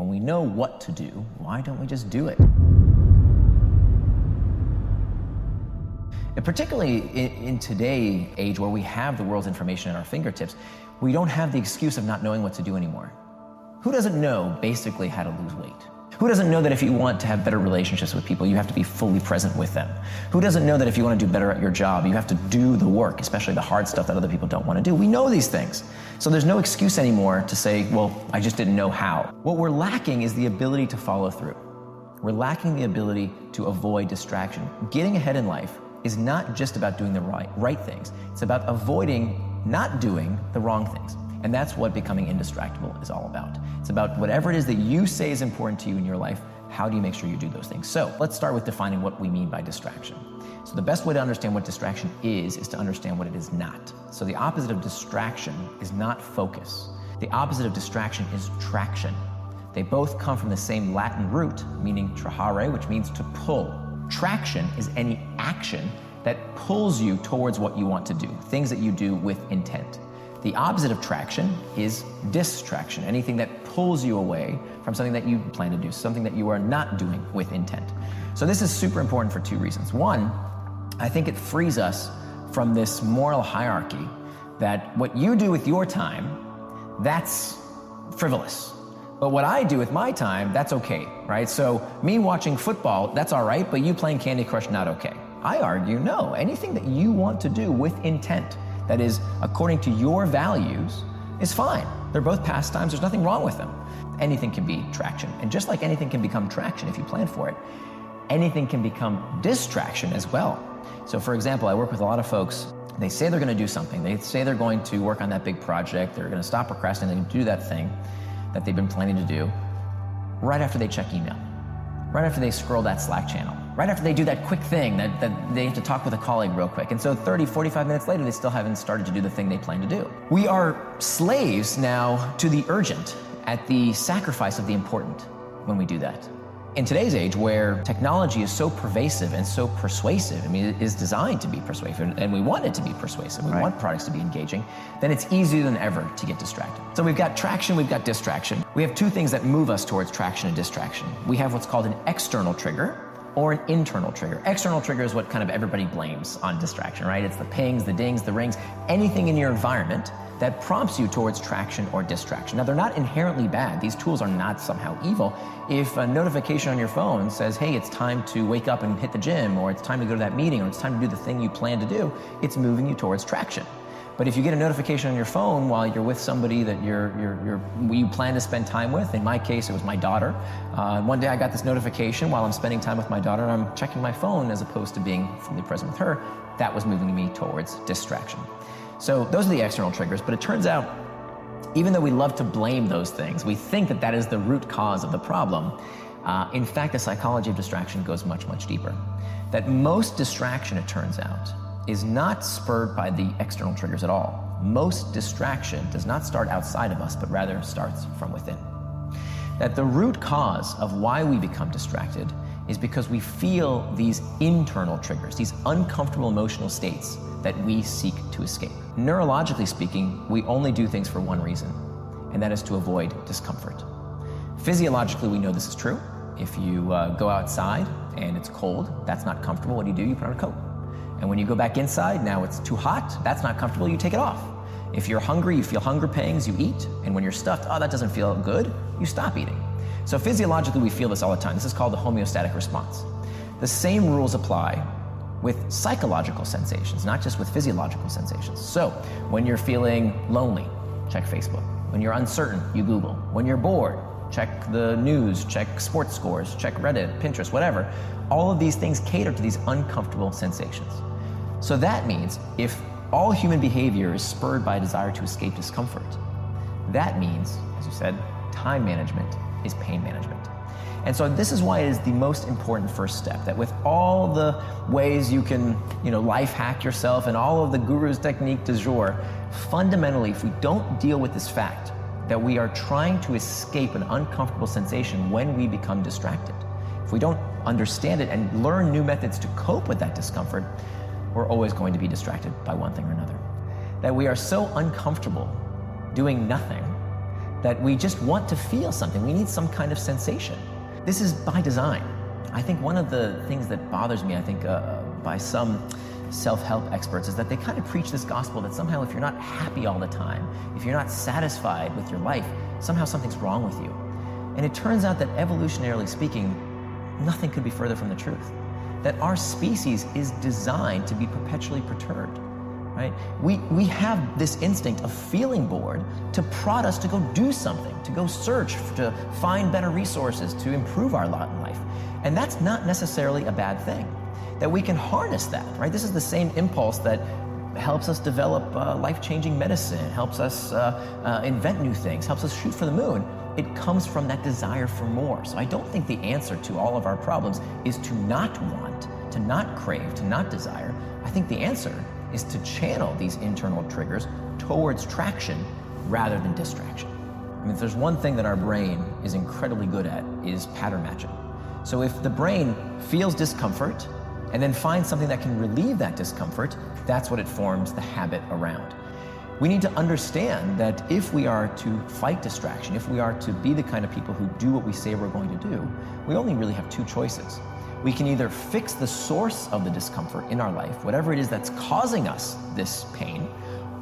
When we know what to do, why don't we just do it? And particularly in, in today's age where we have the world's information at our fingertips, we don't have the excuse of not knowing what to do anymore. Who doesn't know basically how to lose weight? Who doesn't know that if you want to have better relationships with people, you have to be fully present with them? Who doesn't know that if you want to do better at your job, you have to do the work, especially the hard stuff that other people don't want to do? We know these things. So there's no excuse anymore to say, well, I just didn't know how. What we're lacking is the ability to follow through. We're lacking the ability to avoid distraction. Getting ahead in life is not just about doing the right, right things, it's about avoiding not doing the wrong things. And that's what becoming indistractable is all about. It's about whatever it is that you say is important to you in your life, how do you make sure you do those things? So let's start with defining what we mean by distraction. So the best way to understand what distraction is, is to understand what it is not. So the opposite of distraction is not focus. The opposite of distraction is traction. They both come from the same Latin root, meaning trahere, which means to pull. Traction is any action that pulls you towards what you want to do, things that you do with intent. The opposite of traction is distraction, anything that pulls you away from something that you plan to do, something that you are not doing with intent. So, this is super important for two reasons. One, I think it frees us from this moral hierarchy that what you do with your time, that's frivolous. But what I do with my time, that's okay, right? So, me watching football, that's all right, but you playing Candy Crush, not okay. I argue no, anything that you want to do with intent that is according to your values is fine. They're both pastimes, there's nothing wrong with them. Anything can be traction. And just like anything can become traction if you plan for it, anything can become distraction as well. So, for example, I work with a lot of folks. They say they're going to do something. They say they're going to work on that big project. They're going to stop procrastinating and do that thing that they've been planning to do right after they check email, right after they scroll that Slack channel, right after they do that quick thing that, that they have to talk with a colleague real quick. And so 30, 45 minutes later, they still haven't started to do the thing they plan to do. We are slaves now to the urgent at the sacrifice of the important when we do that. In today's age, where technology is so pervasive and so persuasive, I mean, it is designed to be persuasive, and we want it to be persuasive. We right. want products to be engaging. Then it's easier than ever to get distracted. So we've got traction, we've got distraction. We have two things that move us towards traction and distraction. We have what's called an external trigger, or an internal trigger. External trigger is what kind of everybody blames on distraction, right? It's the pings, the dings, the rings, anything in your environment that prompts you towards traction or distraction. Now, they're not inherently bad. These tools are not somehow evil. If a notification on your phone says, hey, it's time to wake up and hit the gym, or it's time to go to that meeting, or it's time to do the thing you plan to do, it's moving you towards traction. But if you get a notification on your phone while you're with somebody that you're, you're, you're you plan to spend time with, in my case, it was my daughter. Uh, one day I got this notification while I'm spending time with my daughter and I'm checking my phone as opposed to being fully present with her. That was moving me towards distraction. So those are the external triggers, but it turns out even though we love to blame those things, we think that that is the root cause of the problem. Uh, in fact, the psychology of distraction goes much, much deeper. That most distraction, it turns out, is not spurred by the external triggers at all. Most distraction does not start outside of us, but rather starts from within. That the root cause of why we become distracted is because we feel these internal triggers, these uncomfortable emotional states that we seek to escape. Neurologically speaking, we only do things for one reason, and that is to avoid discomfort. Physiologically, we know this is true. If you uh, go outside and it's cold, that's not comfortable, what do you do? You put on a coat. And when you go back inside, now it's too hot, that's not comfortable, you take it off. If you're hungry, you feel hunger pangs, you eat. And when you're stuffed, oh, that doesn't feel good, you stop eating. So physiologically, we feel this all the time. This is called the homeostatic response. The same rules apply with psychological sensations, not just with physiological sensations. So when you're feeling lonely, check Facebook. When you're uncertain, you Google. When you're bored, check the news, check sports scores, check Reddit, Pinterest, whatever. All of these things cater to these uncomfortable sensations. So that means if all human behavior is spurred by a desire to escape discomfort, that means, as you said, time management is pain management. And so this is why it is the most important first step that with all the ways you can, you know, life hack yourself and all of the guru's technique du jour, fundamentally, if we don't deal with this fact that we are trying to escape an uncomfortable sensation when we become distracted, if we don't understand it and learn new methods to cope with that discomfort, we're always going to be distracted by one thing or another. That we are so uncomfortable doing nothing that we just want to feel something. We need some kind of sensation. This is by design. I think one of the things that bothers me, I think, uh, by some self help experts is that they kind of preach this gospel that somehow if you're not happy all the time, if you're not satisfied with your life, somehow something's wrong with you. And it turns out that evolutionarily speaking, nothing could be further from the truth. That our species is designed to be perpetually perturbed. Right? We, we have this instinct of feeling bored to prod us to go do something, to go search, to find better resources, to improve our lot in life. And that's not necessarily a bad thing. That we can harness that, right? This is the same impulse that helps us develop uh, life changing medicine, helps us uh, uh, invent new things, helps us shoot for the moon. It comes from that desire for more. So I don't think the answer to all of our problems is to not want, to not crave, to not desire. I think the answer is to channel these internal triggers towards traction rather than distraction. I mean, if there's one thing that our brain is incredibly good at is pattern matching. So if the brain feels discomfort and then finds something that can relieve that discomfort, that's what it forms the habit around. We need to understand that if we are to fight distraction, if we are to be the kind of people who do what we say we're going to do, we only really have two choices. We can either fix the source of the discomfort in our life, whatever it is that's causing us this pain,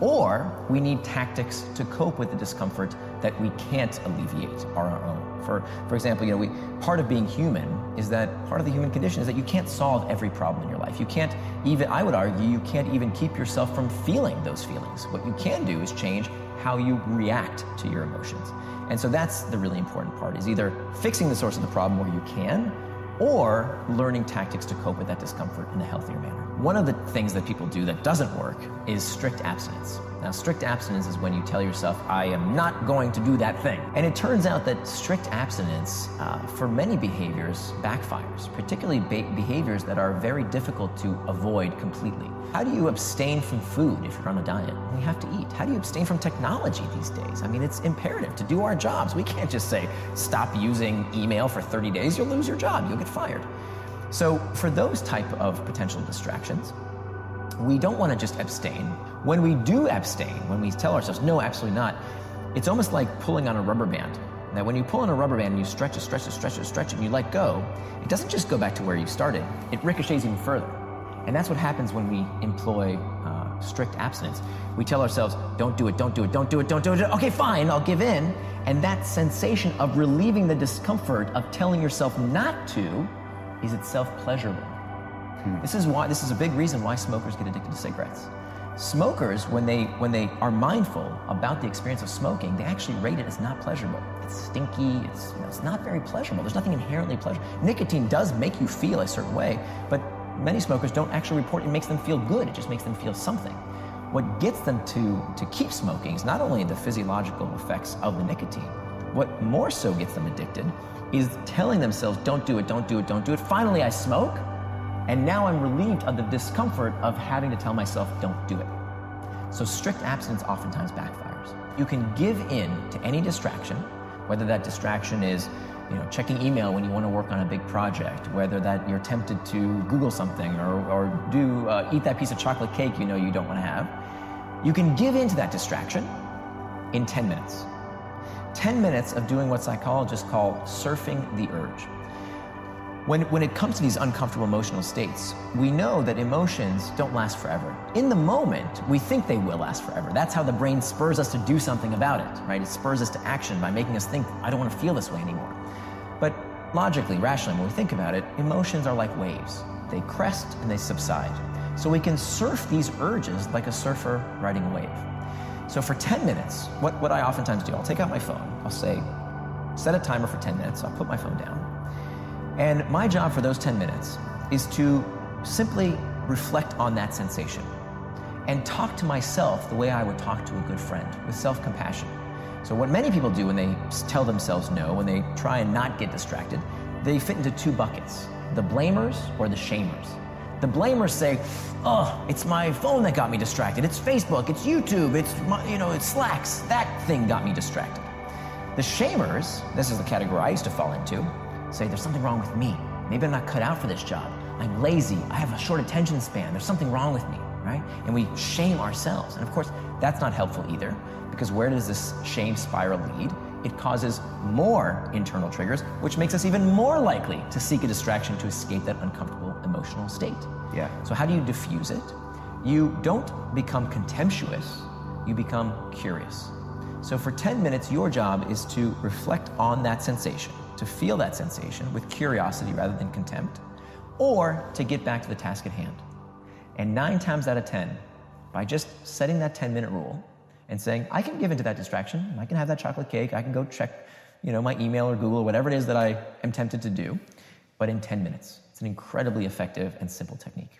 or we need tactics to cope with the discomfort that we can't alleviate on our own. For, for example, you know, we, part of being human is that part of the human condition is that you can't solve every problem in your life. You can't even, I would argue, you can't even keep yourself from feeling those feelings. What you can do is change how you react to your emotions. And so that's the really important part is either fixing the source of the problem where you can or learning tactics to cope with that discomfort in a healthier manner. One of the things that people do that doesn't work is strict abstinence. Now, strict abstinence is when you tell yourself, I am not going to do that thing. And it turns out that strict abstinence, uh, for many behaviors, backfires, particularly be- behaviors that are very difficult to avoid completely. How do you abstain from food if you're on a diet? We have to eat. How do you abstain from technology these days? I mean, it's imperative to do our jobs. We can't just say, stop using email for 30 days, you'll lose your job, you'll get fired. So, for those type of potential distractions, we don't want to just abstain. When we do abstain, when we tell ourselves, no, absolutely not, it's almost like pulling on a rubber band. Now, when you pull on a rubber band and you stretch it, stretch it, stretch it, stretch it, and you let go, it doesn't just go back to where you started, it ricochets even further. And that's what happens when we employ uh, strict abstinence. We tell ourselves, don't do it, don't do it, don't do it, don't do it. Okay, fine, I'll give in. And that sensation of relieving the discomfort of telling yourself not to is itself pleasurable. Hmm. This is why this is a big reason why smokers get addicted to cigarettes. Smokers, when they when they are mindful about the experience of smoking, they actually rate it as not pleasurable. It's stinky. It's you know, it's not very pleasurable. There's nothing inherently pleasurable. Nicotine does make you feel a certain way, but many smokers don't actually report it makes them feel good. It just makes them feel something. What gets them to to keep smoking is not only the physiological effects of the nicotine. What more so gets them addicted is telling themselves, don't do it, don't do it, don't do it. Finally, I smoke, and now I'm relieved of the discomfort of having to tell myself, don't do it. So strict abstinence oftentimes backfires. You can give in to any distraction, whether that distraction is you know, checking email when you want to work on a big project, whether that you're tempted to Google something or, or do uh, eat that piece of chocolate cake you know you don't want to have. You can give in to that distraction in 10 minutes. 10 minutes of doing what psychologists call surfing the urge. When, when it comes to these uncomfortable emotional states, we know that emotions don't last forever. In the moment, we think they will last forever. That's how the brain spurs us to do something about it, right? It spurs us to action by making us think, I don't want to feel this way anymore. But logically, rationally, when we think about it, emotions are like waves. They crest and they subside. So we can surf these urges like a surfer riding a wave. So for 10 minutes, what, what I oftentimes do, I'll take out my phone, I'll say, set a timer for 10 minutes, I'll put my phone down. And my job for those 10 minutes is to simply reflect on that sensation and talk to myself the way I would talk to a good friend with self compassion. So, what many people do when they tell themselves no, when they try and not get distracted, they fit into two buckets the blamers or the shamers. The blamers say, oh, it's my phone that got me distracted. It's Facebook, it's YouTube, it's, my, you know, it's Slacks. That thing got me distracted. The shamers, this is the category I used to fall into, say there's something wrong with me. Maybe I'm not cut out for this job. I'm lazy. I have a short attention span. There's something wrong with me, right? And we shame ourselves. And of course, that's not helpful either, because where does this shame spiral lead? it causes more internal triggers, which makes us even more likely to seek a distraction to escape that uncomfortable emotional state. Yeah. So, how do you diffuse it? You don't become contemptuous, you become curious. So, for 10 minutes, your job is to reflect on that sensation, to feel that sensation with curiosity rather than contempt, or to get back to the task at hand. And nine times out of 10, by just setting that 10 minute rule and saying, I can give into that distraction, I can have that chocolate cake, I can go check you know, my email or Google or whatever it is that I am tempted to do, but in 10 minutes. It's an incredibly effective and simple technique.